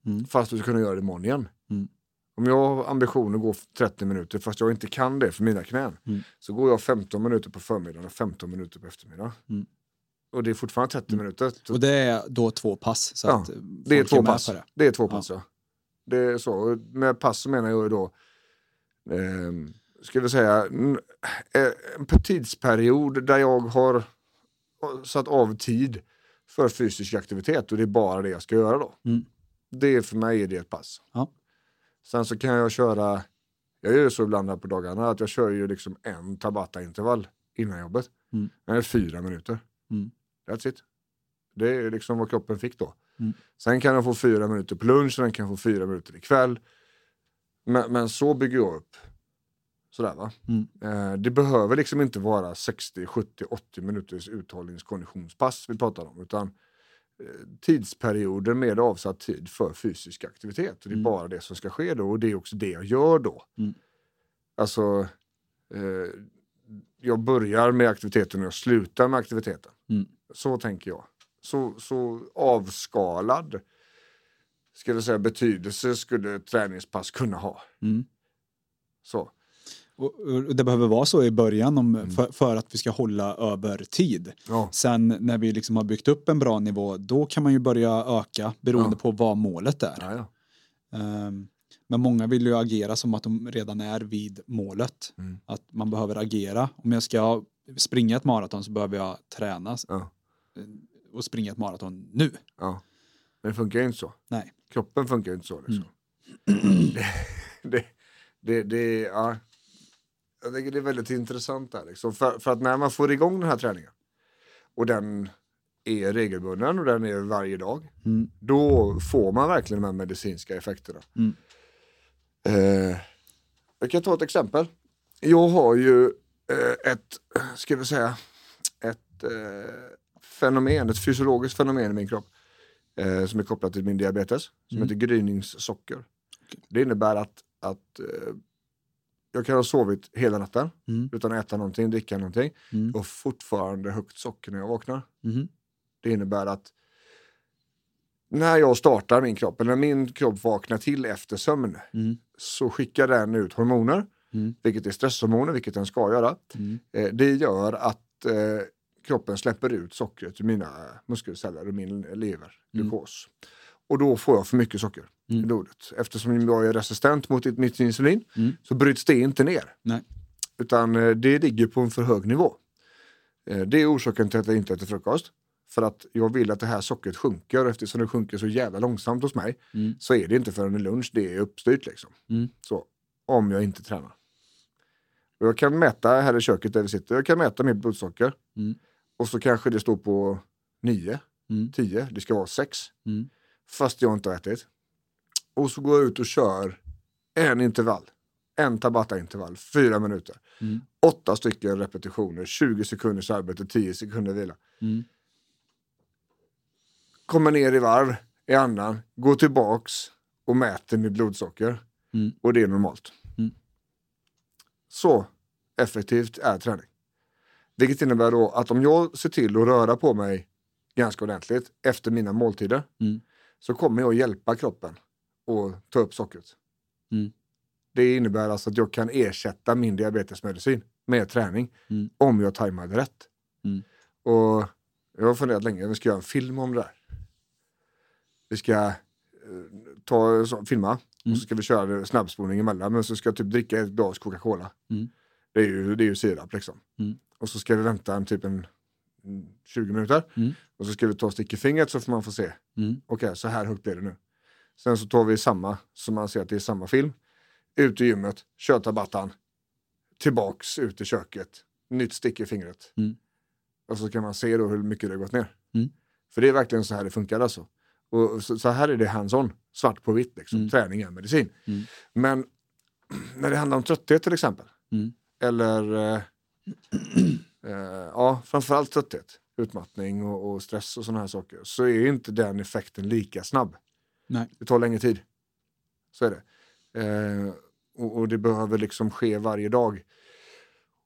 Mm. Fast du ska kunna göra det imorgon igen. Mm. Om jag har ambition att gå 30 minuter fast jag inte kan det för mina knän. Mm. Så går jag 15 minuter på förmiddagen och 15 minuter på eftermiddagen. Mm. Och det är fortfarande 30 minuter. Och det är då två pass. Så Ja, Det är två pass. det. Det är två pass ja. Det är så. Med pass så menar jag då, eh, vi säga, eh, en tidsperiod där jag har satt av tid för fysisk aktivitet och det är bara det jag ska göra då. Mm. Det är för mig är det ett pass. Ja. Sen så kan jag köra, jag gör ju så ibland här på dagarna att jag kör ju liksom en Tabata-intervall innan jobbet. Mm. Det är fyra minuter. Mm. That's it. Det är liksom vad kroppen fick då. Mm. Sen kan jag få fyra minuter på lunch, sen kan få fyra minuter ikväll. Men, men så bygger jag upp. Sådär va. Mm. Eh, det behöver liksom inte vara 60, 70, 80 minuters uthållningskonditionspass vi pratar om. Utan eh, tidsperioder med avsatt tid för fysisk aktivitet. Och det är Mm. bara det som ska ske då och det är också det jag gör då. Mm. Alltså, eh, jag börjar med aktiviteten och jag slutar med aktiviteten. Mm. Så tänker jag. Så, så avskalad ska vi säga, betydelse skulle träningspass kunna ha. Mm. Så. Och, och det behöver vara så i början om, Mm. för, för att vi ska hålla över tid. Ja. Sen när vi liksom har byggt upp en bra nivå, då kan man ju börja öka beroende Ja. på vad målet är. Ja. Ehm, men många vill ju agera som att de redan är vid målet. Mm. Att man behöver agera. Om jag ska springa ett maraton så behöver jag träna Ja. Och springa ett maraton nu. ja. Men det funkar ju inte så. Nej. Kroppen funkar ju inte så. Liksom. det, det, det, det, ja. Jag tycker det är väldigt intressant där. Liksom. För, för att när man får igång den här träningen och den är regelbunden och den är varje dag. Mm. Då får man verkligen de här medicinska effekterna. Mm. Eh, jag kan ta ett exempel. Jag har ju eh, ett, ska vi säga, ett eh, fenomen, ett fysiologiskt fenomen i min kropp. Eh, som är kopplat till min diabetes. Som Mm. heter gryningssocker. Det innebär att, att eh, jag kan ha sovit hela natten Mm. utan att äta någonting, dricka någonting. Mm. Och fortfarande högt socker när jag vaknar. Mhm. Det innebär att när jag startar min kropp, eller när min kropp vaknar till efter sömn, Mm. så skickar den ut hormoner, Mm. vilket är stresshormoner, vilket den ska göra. Mm. Eh, det gör att eh, kroppen släpper ut sockret ur mina muskelceller och min lever, glukos. Och då får jag för mycket socker i Mm. blodet. Eftersom jag är resistent mot mitt insulin Mm. så bryts det inte ner. Nej. Utan eh, det ligger på en för hög nivå. Eh, Det är orsaken till att jag inte äter frukost. För att jag vill att det här sockret sjunker eftersom det sjunker så jävla långsamt hos mig Mm. så är det inte förrän i lunch det är uppstyrt liksom. Mm. Så, om jag inte tränar. Och jag kan mäta här i köket där vi sitter, jag kan mäta mitt blodsocker. Mm. Och så kanske det står på 9, Mm. 10, det ska vara 6. Mm. Fast jag inte har ätit. Och så går jag ut och kör en intervall. En Tabata-intervall, fyra minuter. Mm. Åtta stycken repetitioner, 20 sekunders arbete, 10 sekunder vila. Mm. Kommer ner i varv i andan, går tillbaks och mäter mitt blodsocker. Mm. Och det är normalt. Mm. Så effektivt är träning. Vilket innebär då att om jag ser till att röra på mig ganska ordentligt efter mina måltider Mm. så kommer jag hjälpa kroppen att ta upp sockret. Mm. Det innebär alltså att jag kan ersätta min diabetesmedicin med träning Mm. om jag tajmar det rätt. Mm. Och jag har funderat länge, vi ska göra en film om det där. Vi ska eh, ta, så, filma Mm. och så ska vi köra snabbspolning emellan men så ska jag typ dricka ett glas Coca-Cola. Mm. Det är ju, det är ju sirap liksom. Mm. Och så ska vi vänta en typ en mm, 20 minuter Mm. och så ska vi ta stick i fingret så får man få se. Mm. Okej, så här högt blir det nu. Sen så tar vi samma, så man ser att det är samma film. Ut i gymmet, kör tabattan. Tillbaks ut i köket. Nytt stick i fingret. Mm. Och så kan man se då hur mycket det har gått ner. Mm. För det är verkligen så här det funkar alltså. Och så, så här är det hands-on, svart på vitt. Liksom. Mm. Träning är medicin. Mm. Men när det handlar om trötthet till exempel. Mm. Eller eh, ja, framförallt trötthet, utmattning och, och stress och sådana här saker. Så är inte den effekten lika snabb. Nej. Det tar längre tid. Så är det. Eh, och, och det behöver liksom ske varje dag.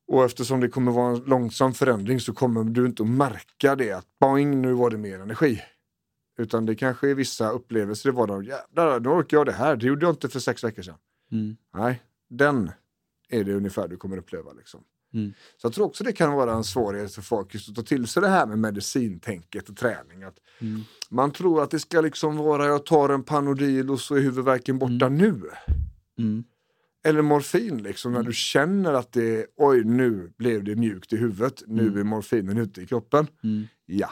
Och eftersom det kommer vara en långsam förändring så kommer du inte att märka det att boing, nu var det mer energi. Utan det kanske är vissa upplevelser i vardagen. Jävlar, nu orkar jag det här. Det gjorde jag inte för sex veckor sedan. Mm. Nej, den är det ungefär du kommer uppleva. Liksom. Mm. Så jag tror också det kan vara en svårighet för folk just att ta till sig det här med medicintänket och träning. Att Mm. Man tror att det ska liksom vara, jag tar en Panodil och så är huvudvärken borta nu. Mm. Eller morfin liksom, när du känner att det, oj nu blev det mjukt i huvudet, nu Mm. är morfinen ute i kroppen. Mm. Ja,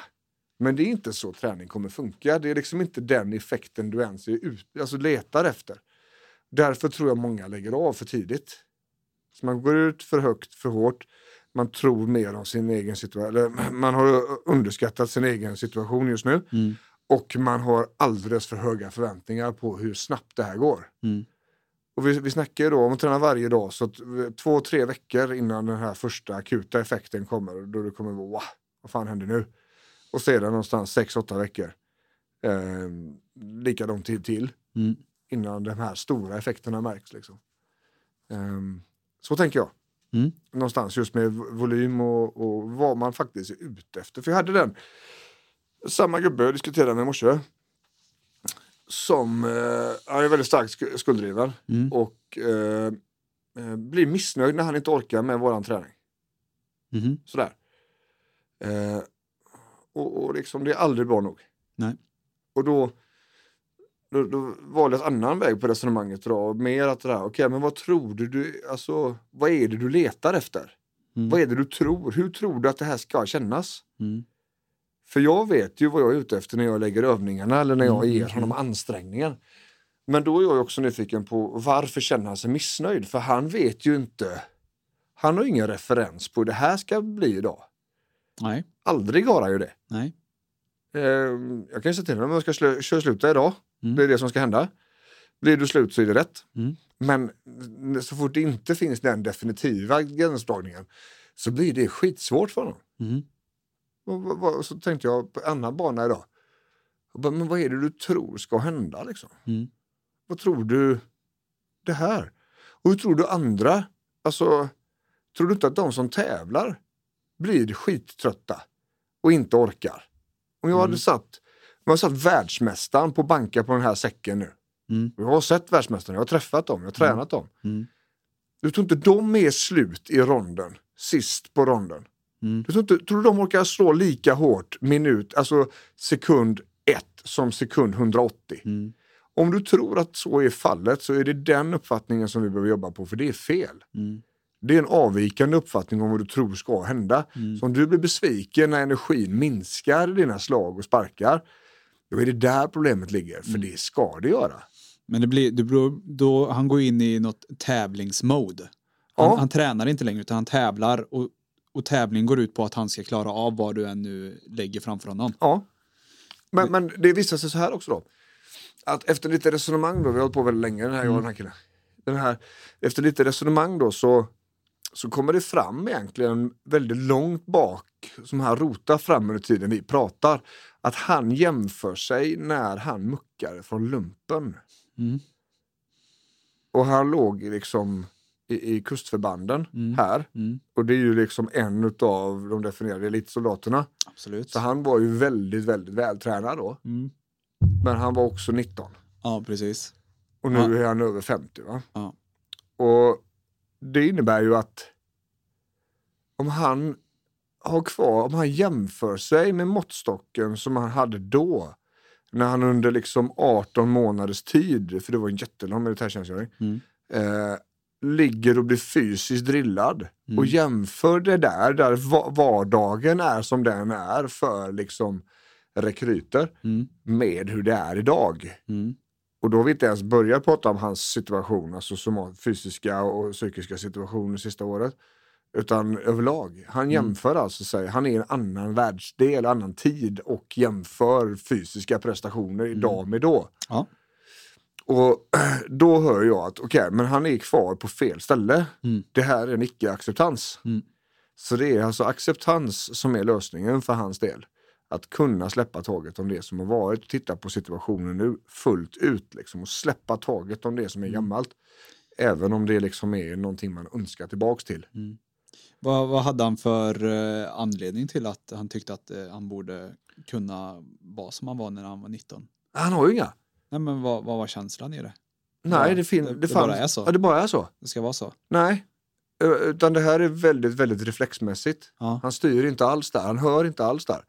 men det är inte så träning kommer funka. Det är liksom inte den effekten du ens är ut, alltså letar efter. Därför tror jag många lägger av för tidigt. Så man går ut för högt, för hårt. Man tror mer om sin egen situation. Man har underskattat sin egen situation just nu. Mm. Och man har alldeles för höga förväntningar på hur snabbt det här går. Mm. Och vi, vi snackar ju då om att träna varje dag så att eh, två, tre veckor innan den här första akuta effekten kommer då det kommer vara wow, vad fan händer nu? Och sedan någonstans sex, åtta veckor. Eh, likadant till, till Mm. innan de här stora effekterna märks. Liksom. Eh, så tänker jag. Mm. Någonstans just med vo- volym och, och vad man faktiskt är ute efter. För jag hade den, samma gubbe jag diskuterade med i morse. Som eh, han är väldigt starkt sk- skulddriven Mm. och eh, eh, blir missnöjd när han inte orkar med våran träning. Mhm. Sådär. Eh, och, och liksom det är aldrig bra nog. Nej. Och då, då, då valde jag en annan väg på resonemanget då. Mer att det där, okej men vad tror du, du alltså, vad är det du letar efter? Mm. Vad är det du tror? Hur tror du att det här ska kännas? Mm. För jag vet ju vad jag är ute efter när jag lägger övningarna eller när jag Mm, ger mm, honom ansträngningar. Men då är jag också nyfiken på varför känner han sig missnöjd? För han vet ju inte. Han har ingen referens på hur det här ska bli idag. Nej. Aldrig har han ju det. Nej. Eh, jag kan ju säga till honom att jag ska köra sluta idag. Mm. Det är det som ska hända. Blir du slut så är det rätt. Mm. Men så fort det inte finns den definitiva gränsdragningen så blir det skitsvårt för honom. Mm. Så tänkte jag på en annan bana idag. Bara, men vad är det du tror ska hända? Liksom? Mm. Vad tror du det här? Och hur tror du andra? Alltså, tror du inte att de som tävlar blir skittrötta och inte orkar? Om jag Mm. hade satt, jag hade satt världsmästaren på banka på den här säcken nu. Mm. Jag har sett världsmästarna, jag har träffat dem, jag har tränat dem. Mm. Du tror inte de är slut i ronden, sist på ronden? Mm. Du tror, inte, tror du de orkar slå lika hårt minut, alltså sekund ett som sekund 180? Mm. Om du tror att så är fallet så är det den uppfattningen som vi behöver jobba på, för det är fel. Mm. Det är en avvikande uppfattning om vad du tror ska hända. Mm. Så om du blir besviken när energin minskar i dina slag och sparkar, då är det där problemet ligger, för det ska det göra. Men det blir, det beror, då, han går in i något tävlingsmode. Han, Ja. han tränar inte längre utan han tävlar och, och tävling går ut på att han ska klara av vad du än nu lägger framför honom. Ja. Men, men det visar sig så här också då. Att efter lite resonemang då, vi har hållit på väldigt länge den här, jag och den här killen. Den här, efter lite resonemang då så, så kommer det fram egentligen väldigt långt bak, som han rotar fram under tiden vi pratar, att han jämför sig när han muckade från lumpen. Mm. Och han låg liksom i, i kustförbanden här. Mm. Och det är ju liksom en av de definierade elitsoldaterna. Absolut. Så han var ju väldigt, väldigt vältränad då. Mm. Men han var också 19. Ja, precis. Och nu Ja. är han över 50 va? Ja. Och det innebär ju att om han har kvar, om han jämför sig med måttstocken som han hade då. När han under liksom 18 månaders tid, för det var en jättelång militärtjänstgöring, Mm. eh, ligger och blir fysiskt drillad. Mm. Och jämför det där, där va- vardagen är som den är för liksom rekryter Mm. med hur det är idag. Mm. Och då har vi inte ens börjat prata om hans situation, alltså som fysiska och psykiska situationer sista året. Utan överlag. Han jämför alltså sig, han är i en annan världsdel, annan tid och jämför fysiska prestationer idag med då. Ja. Och då hör jag att okej, men han är kvar på fel ställe. Mm. Det här är en icke-acceptans. Mm. Så det är alltså acceptans som är lösningen för hans del. Att kunna släppa taget om det som har varit, titta på situationen nu fullt ut liksom, och släppa taget om det som är gammalt. Även om det liksom är någonting man önskar tillbaks till. Vad, vad hade han för eh, anledning till att han tyckte att eh, han borde kunna vara som han var när han var 19? Han har ju inga. Nej men vad, vad var känslan i det? Nej, det, fin- det- det, det fanns- bara är så. Ja, det bara är så. Det ska vara så? Nej, Ö, utan det här är väldigt, väldigt reflexmässigt. Ja. Han styr inte alls där, han hör inte alls där.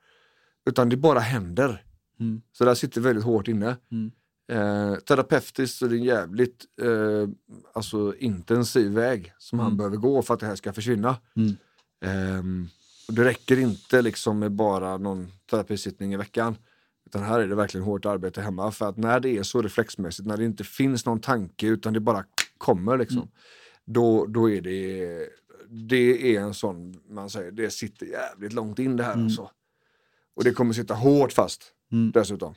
Utan det bara händer. Mm. Så det sitter väldigt hårt inne. Mm. Eh, terapeutiskt så är det en jävligt eh, alltså, intensiv väg som han Mm. behöver gå för att det här ska försvinna. Mm. Ehm, och det räcker inte liksom med bara någon terapisittning i veckan. Utan här är det verkligen hårt arbete hemma. För att när det är så reflexmässigt, när det inte finns någon tanke utan det bara kommer liksom. Mm. Då, då är det, det är en sån, man säger, det sitter jävligt långt in det här alltså. Och det kommer sitta hårt fast Mm. dessutom.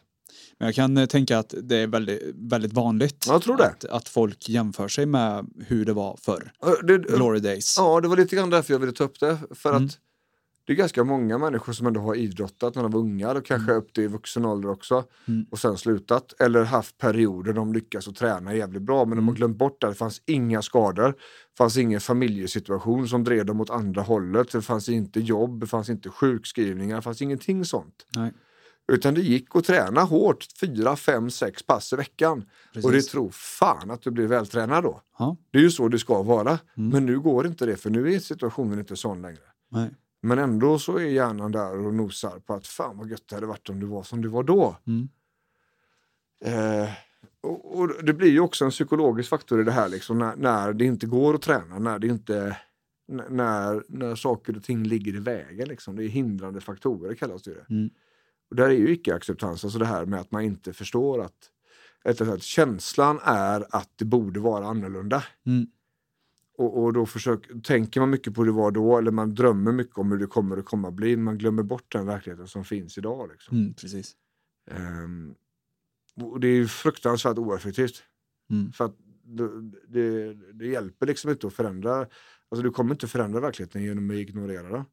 Men jag kan eh, tänka att det är väldigt, väldigt vanligt. Att, att folk jämför sig med hur det var förr. Det, Glory days. Ja, det var lite grann därför jag ville ta upp det. För Mm. att det är ganska många människor som ändå har idrottat när de var unga och kanske upp till vuxen ålder också. Mm. Och sen slutat. Eller haft perioder de lyckas att träna jävligt bra men de Mm. har glömt bort det. Det fanns inga skador. Fanns ingen familjesituation som drev dem åt andra hållet. Det fanns inte jobb, det fanns inte sjukskrivningar, det fanns ingenting sånt. Nej. Utan det gick att träna hårt, fyra, fem, sex pass i veckan. Precis. Och det tror fan att du blir vältränad då. Ja. Det är ju så det ska vara. Mm. Men nu går inte det för nu är situationen inte sån längre. Nej. Men ändå så är hjärnan där och nosar på att fan vad gött det hade varit om du var som du var då. Mm. Eh, och, och det blir ju också en psykologisk faktor i det här liksom, när, när det inte går att träna, när det inte när, när saker och ting ligger i vägen. Liksom. Det är hindrande faktorer kallas det. Mm. Och där är ju icke-acceptans, alltså det här med att man inte förstår att, sagt, känslan är att det borde vara annorlunda. Mm. Och, och då försöker, tänker man mycket på hur det var då, eller man drömmer mycket om hur det kommer att komma att bli, man glömmer bort den verkligheten som finns idag. Liksom. Mm, precis. Ehm, och det är ju fruktansvärt oeffektivt. Mm. För att det, det, det hjälper liksom inte att förändra, alltså du kommer inte förändra verkligheten genom att ignorera den.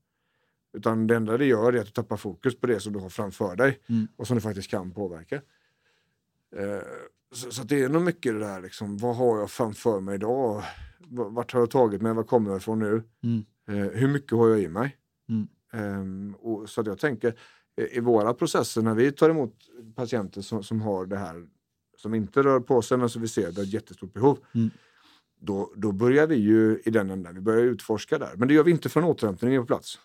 Utan det enda det gör är att du tappar fokus på det som du har framför dig Mm. och som du faktiskt kan påverka. Eh, så, så det är nog mycket det där, liksom, vad har jag framför mig idag? Vart har jag tagit mig? Var kommer jag ifrån nu? Mm. Eh, hur mycket har jag i mig? Mm. Ehm, och så att jag tänker, i- våra processer när vi tar emot patienter som, som har det här, som inte rör på sig men som vi ser det är ett jättestort behov. Mm. Då, då börjar vi ju i den änden, vi börjar utforska där. Men det gör vi inte från återhämtningen på plats.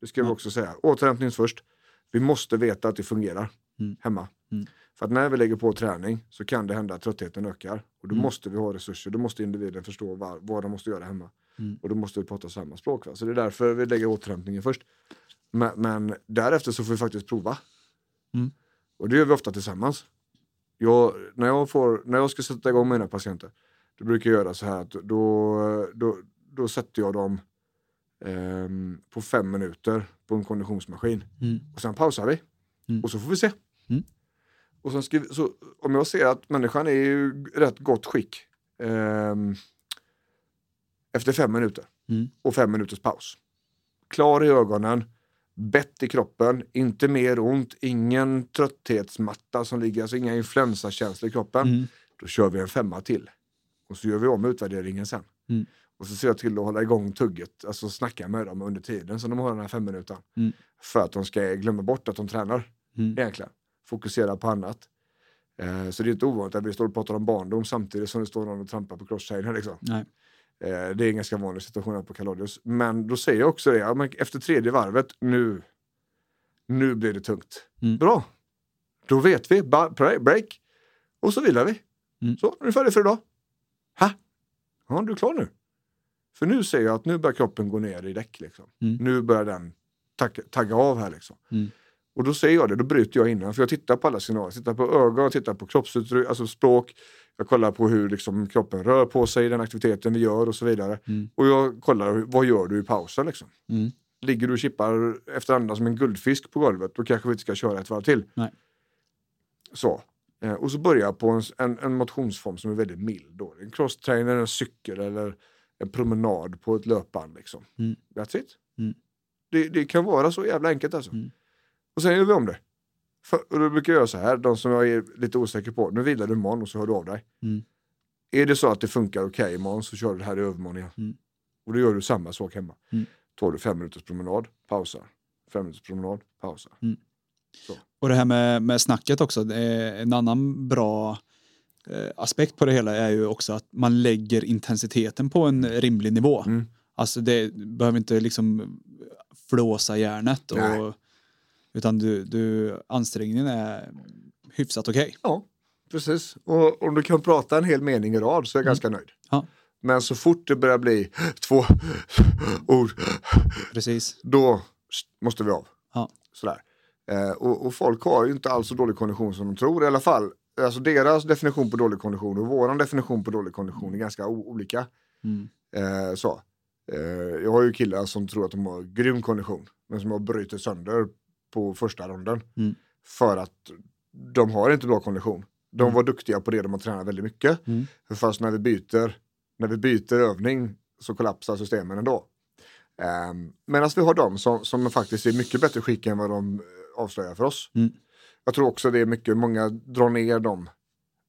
Det ska vi också säga. Återhämtning först. Vi måste veta att det fungerar Mm. hemma. Mm. För att när vi lägger på träning så kan det hända att tröttheten ökar. Och då Mm. måste vi ha resurser, då måste individen förstå vad, vad de måste göra hemma. Mm. Och då måste vi prata samma språk. Va? Så det är därför vi lägger återhämtningen först. Men, men därefter så får vi faktiskt prova. Mm. Och det gör vi ofta tillsammans. Jag, när, jag får, när jag ska sätta igång mina patienter, då brukar jag göra så här att då, då, då sätter jag dem ehm, på fem minuter på en konditionsmaskin. Mm. Och sen pausar vi. Mm. Och så får vi se. Och sen vi, så, om jag ser att människan är i rätt gott skick ehm, efter fem minuter Mm. och fem minuters paus. Klar i ögonen, bett i kroppen, inte mer ont, ingen trötthetsmatta som ligger, alltså inga influensakänslor i kroppen. Mm. Då kör vi en femma till. Och så gör vi om utvärderingen sen. Mm. Och så ser jag till att hålla igång tugget, alltså snacka med dem under tiden som de har den här fem minuten. Mm. För att de ska glömma bort att de tränar Mm. egentligen. Fokusera på annat. Eh, så det är inte ovanligt att vi står och pratar om barndom samtidigt som det står någon och trampar på crosstrainer. Liksom. Nej. Eh, det är en ganska vanlig situation här på Kaladius. Men då säger jag också det, ja, efter tredje varvet, nu, nu blir det tungt. Mm. Bra, då vet vi, ba- break, och så vilar vi. Mm. Så, nu är vi färdiga för idag. Ha? Ja, du är klar nu. För nu ser jag att nu börjar kroppen gå ner i däck. Liksom. Mm. Nu börjar den tagga, tagga av här. Liksom. Mm. Och då säger jag det, då bryter jag innan. För jag tittar på alla signaler. Jag tittar på ögon, tittar på kroppsuttryck, alltså språk. Jag kollar på hur liksom, kroppen rör på sig i den aktiviteten vi gör och så vidare. Mm. Och jag kollar, vad gör du i pausen? Liksom? Mm. Ligger du och chippar efter andan som en guldfisk på golvet, då kanske vi inte ska köra ett varv till. Nej. Så. Eh, och så börjar jag på en, en, en motionsform som är väldigt mild. Då. En crosstrainer, en cykel eller en promenad på ett löpband. Liksom. Mm. That's it. Mm. Det, det kan vara så jävla enkelt alltså. Mm. Och sen gör vi om det. För, och då brukar jag göra så här, de som jag är lite osäker på, nu vilar du imorgon och så hör du av dig. Mm. Är det så att det funkar okej imorgon så kör du det här i övermorgon igen. Mm. Och då gör du samma sak hemma. Mm. Tar du fem minuters promenad, pausar. Fem minuters promenad, pausar. Och det här med, med snacket också, en annan bra eh, aspekt på det hela är ju också att man lägger intensiteten på en rimlig nivå. Mm. Alltså det behöver inte liksom flåsa hjärnet. Nej. Utan du, du, ansträngningen är hyfsat okej. Ja, precis. Och om du kan prata en hel mening i rad så är jag ganska nöjd. Mm. Ja. Men så fort det börjar bli två ord, Precis. då måste vi av. Ja. Sådär. Eh, och, och folk har ju inte alls så dålig kondition som de tror. I alla fall, alltså deras definition på dålig kondition och våran definition på dålig kondition är ganska olika. Mm. Eh, så. Eh, jag har ju killar som tror att de har grym kondition, men som har brutit sönder på första ronden. Mm. För att de har inte bra kondition. De Mm. var duktiga på det, de har tränat väldigt mycket. Mm. Fast när vi byter, när vi byter övning så kollapsar systemen ändå. Um, Medan vi har de som, som faktiskt är mycket bättre skick än vad de eh, avslöjar för oss. Mm. Jag tror också det är mycket, många drar ner dem.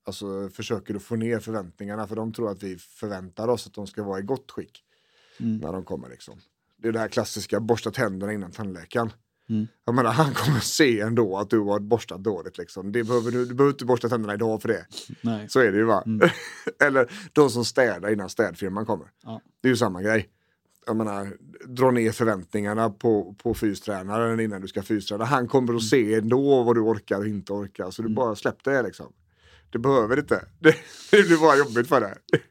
Alltså försöker att få ner förväntningarna för de tror att vi förväntar oss att de ska vara i gott skick Mm. när de kommer. Liksom. Det är det här klassiska, borsta tänderna innan tandläkaren. Mm. Jag menar, han kommer se ändå att du har borstat dåligt. Liksom. Det behöver du, du behöver inte borsta tänderna idag för det. Nej. Så är det ju va? Mm. Eller de som städar innan städfirman kommer. Ja. Det är ju samma grej. Jag menar, dra ner förväntningarna på, på fystränaren innan du ska fysträna. Han kommer att se ändå vad du orkar och inte orkar. Så du Mm. bara släpp det liksom. Du behöver inte. Det, det blir bara jobbigt för dig.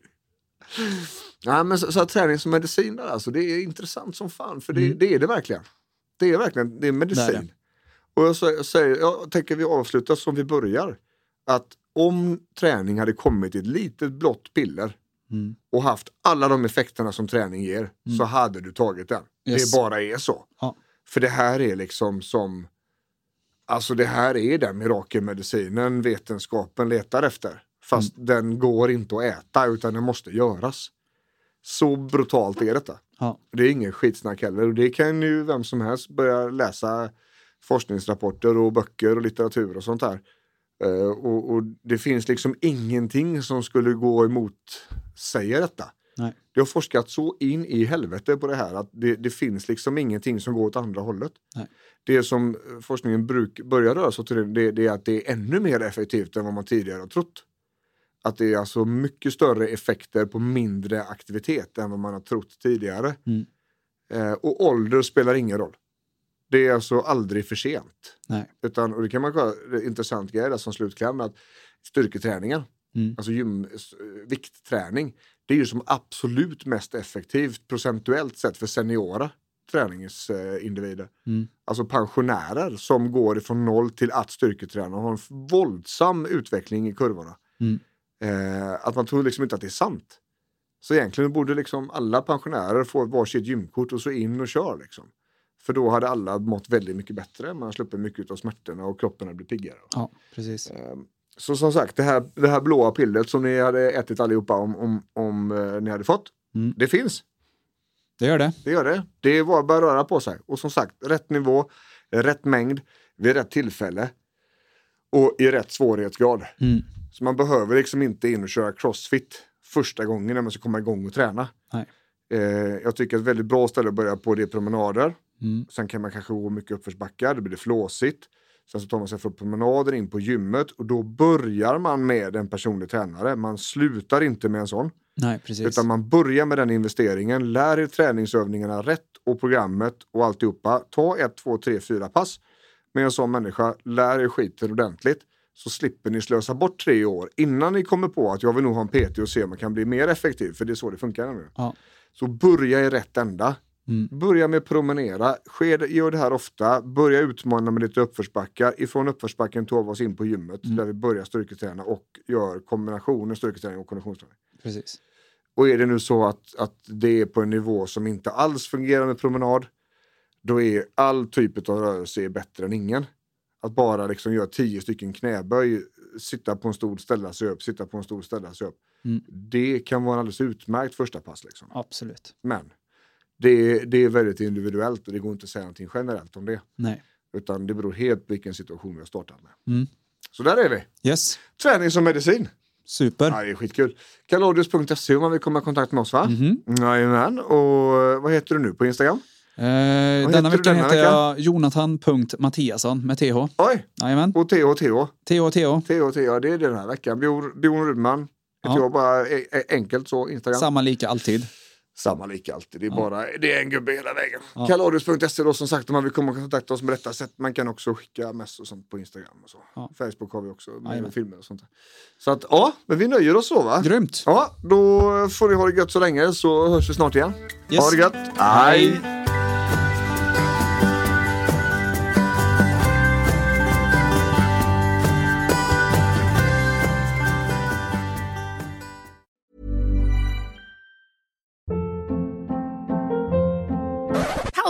Ja, men så, så träning som medicin där, alltså, det är intressant som fan. För det, Mm. det är det verkligen. Det är verkligen, det är medicin. Det. Och jag, säger, jag, säger, jag tänker vi avslutar som vi börjar. Att om träning hade kommit i ett litet blått piller Mm. och haft alla de effekterna som träning ger så hade du tagit den. Yes. Det bara är så. Ja. För det här är liksom som Alltså det här är den mirakelmedicinen vetenskapen letar efter. Fast Mm. den går inte att äta utan den måste göras. Så brutalt är detta. Ja. Det är ingen skitsnack heller. Och det kan ju vem som helst börja läsa forskningsrapporter och böcker och litteratur och sånt här. Eh, och, och det finns liksom ingenting som skulle gå emot säger detta. Nej. Det har forskats så in i helvete på det här att det, det finns liksom ingenting som går åt andra hållet. Nej. Det som forskningen bruk, börjar röra sig till det, det är att det är ännu mer effektivt än vad man tidigare har trott. Att det är alltså mycket större effekter på mindre aktivitet än vad man har trott tidigare. Mm. Eh, och ålder spelar ingen roll. Det är alltså aldrig för sent. Nej. Utan, och det kan man kolla, det intressant grej där som slutkläm, att styrketräningen, Mm. alltså gym, viktträning, det är ju som absolut mest effektivt procentuellt sett för seniora träningsindivider. Mm. Alltså pensionärer som går ifrån noll till att styrketräna och har en våldsam utveckling i kurvorna. Mm. Eh, att man tror liksom inte att det är sant. Så egentligen borde liksom alla pensionärer få varsitt gymkort och så in och kör. Liksom. För då hade alla mått väldigt mycket bättre. Man sluppit mycket av smärtorna och kroppen hade blivit piggare. Ja, precis. Ehm, Så som sagt, det här, det här blåa pillret som ni hade ätit allihopa om, om, om eh, ni hade fått. Mm. Det finns, Det gör det. det gör det. Det är bara att röra på sig. Och som sagt, rätt nivå, rätt mängd, vid rätt tillfälle. Och i rätt svårighetsgrad. Mm. Så man behöver liksom inte in och köra crossfit första gången när man ska komma igång och träna. Eh, jag tycker ett väldigt bra ställe att börja på det är promenader. Mm. Sen kan man kanske gå mycket uppförsbackar, då blir det flåsigt. Sen så tar man sig från promenaden in på gymmet och då börjar man med en personlig tränare. Man slutar inte med en sån. Nej, precis. Utan man börjar med den investeringen, lär er träningsövningarna rätt och programmet och alltihopa. Ta ett, två, tre, fyra pass med en sån människa, lär er skiten ordentligt. Så slipper ni slösa bort tre år innan ni kommer på att jag vill nog ha en PT och se om man kan bli mer effektiv. För det är så det funkar nu. Ja. Så börja i rätt ända. Mm. Börja med promenera, Sker, gör det här ofta, börja utmana med lite uppförsbackar. Ifrån uppförsbacken tar vi oss in på gymmet Mm. där vi börjar styrketräna och gör kombinationen styrketräning och konditionsträning. precis. Och är det nu så att, att det är på en nivå som inte alls fungerar med promenad, då är all typ av rörelse bättre än ingen. Att bara liksom göra tio stycken knäböj, sitta på en stol, ställa sig upp, sitta på en stol, ställa sig upp. Mm. Det kan vara en alldeles utmärkt första pass. Liksom. Absolut. Men det, det är väldigt individuellt och det går inte att säga någonting generellt om det. Nej. Utan det beror helt på vilken situation vi har startat med. Mm. Så där är vi. Yes. Träning som medicin. Super. Ja, det är skitkul. Kalodius.se om man vill komma i kontakt med oss va? Mhm. Jajamän. Och eh, vad heter du nu på Instagram? Eh, heter denna veckan heter jag Jonathan.Mattiasson med TH. Oj! Jajamän. Och TH, TH. TH, TH. TH, TH, det är den här veckan. Björn Rudman. Ja. TH bara e- e- enkelt så, Instagram. Samma lika alltid. Samma lika alltid. Det är bara det är en gubbe hela vägen. Ja. Kaladius.se då som sagt om man vill komma och kontakta oss med detta sätt. Man kan också skicka mess och sånt på Instagram och så. Ja. Facebook har vi också med Jajamän. filmer och sånt. där. Så att ja, men vi nöjer oss så va? Grymt. Ja, då får ni ha det gött så länge så hörs vi snart igen. Yes. Ha det gött. Hej!